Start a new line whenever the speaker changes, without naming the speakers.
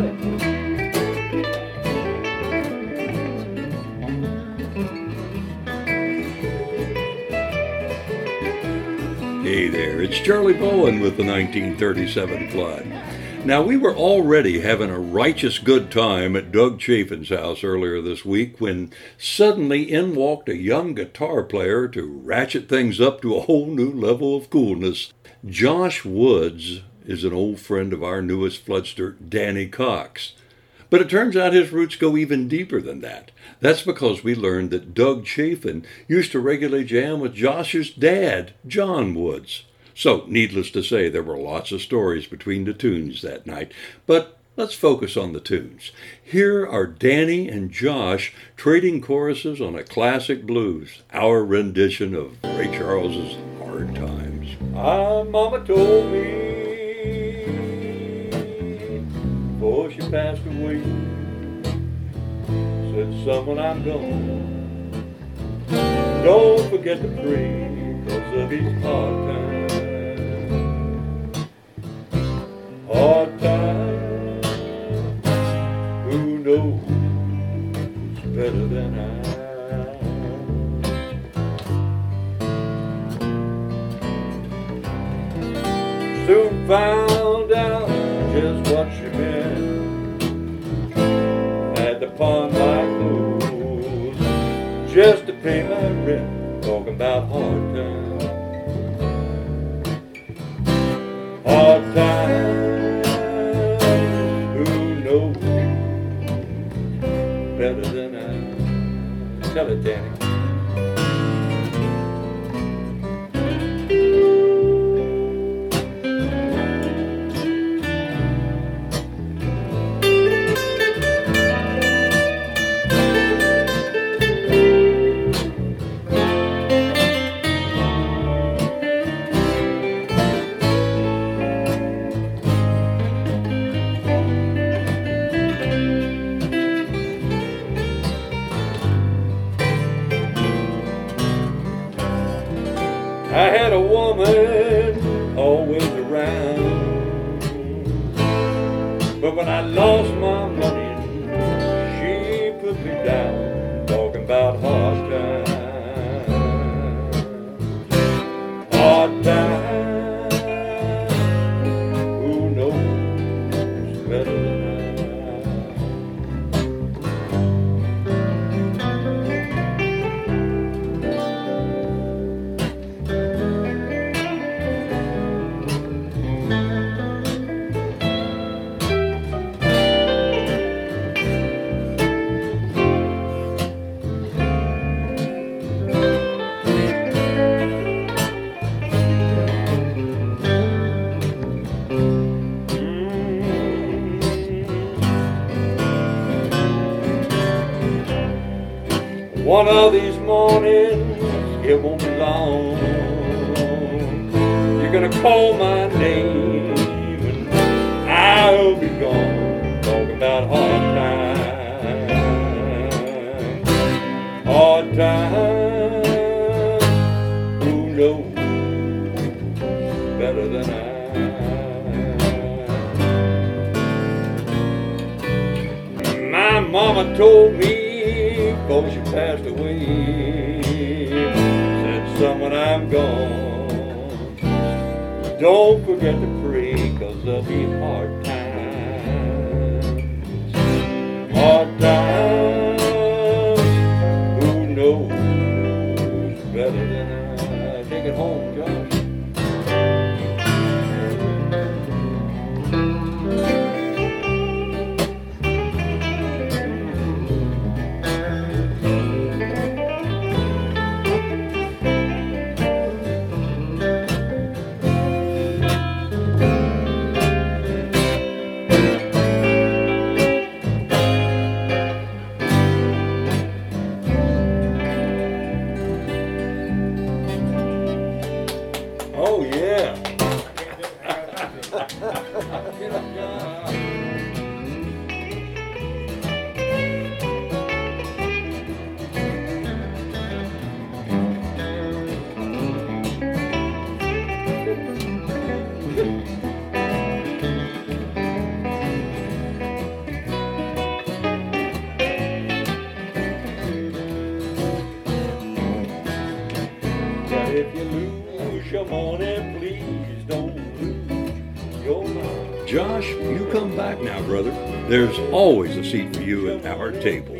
Hey there, it's Charlie Bowen with the 1937 Flood. Now, we were already having a righteous good time at Doug Chaffin's house earlier this week when suddenly in walked a young guitar player to ratchet things up to a whole new level of coolness. Josh Woods is an old friend of our newest floodster, Danny Cox. But it turns out his roots go even deeper than that. That's because we learned that Doug Chaffin used to regularly jam with Josh's dad, John Woods. So, needless to say, there were lots of stories between the tunes that night. But let's focus on the tunes. Here are Danny and Josh trading choruses on a classic blues, our rendition of Ray Charles's Hard Times.
My mama told me before she passed away, said, when I'm gone, don't forget to pray because of these hard times. hard times. Who knows better than I? Soon found out just what she meant. Pawn my clothes just to pay my rent. Talking about hard times. Hard times. Who knows better than I. Tell it, Danny. Had a woman always around. But when I lost my money, she put me down, talking about hard times. Hard times, One of these mornings, it won't be long. You're gonna call my name, and I'll be gone. Talking about hard times, hard times. Who knows better than I? My mama told me passed away. Said, when I'm gone, don't forget to pray, cause there'll be hard times. Hard times, lose your money, please don't lose your mind.
Josh, you come back now, brother. There's always a seat for you at our table.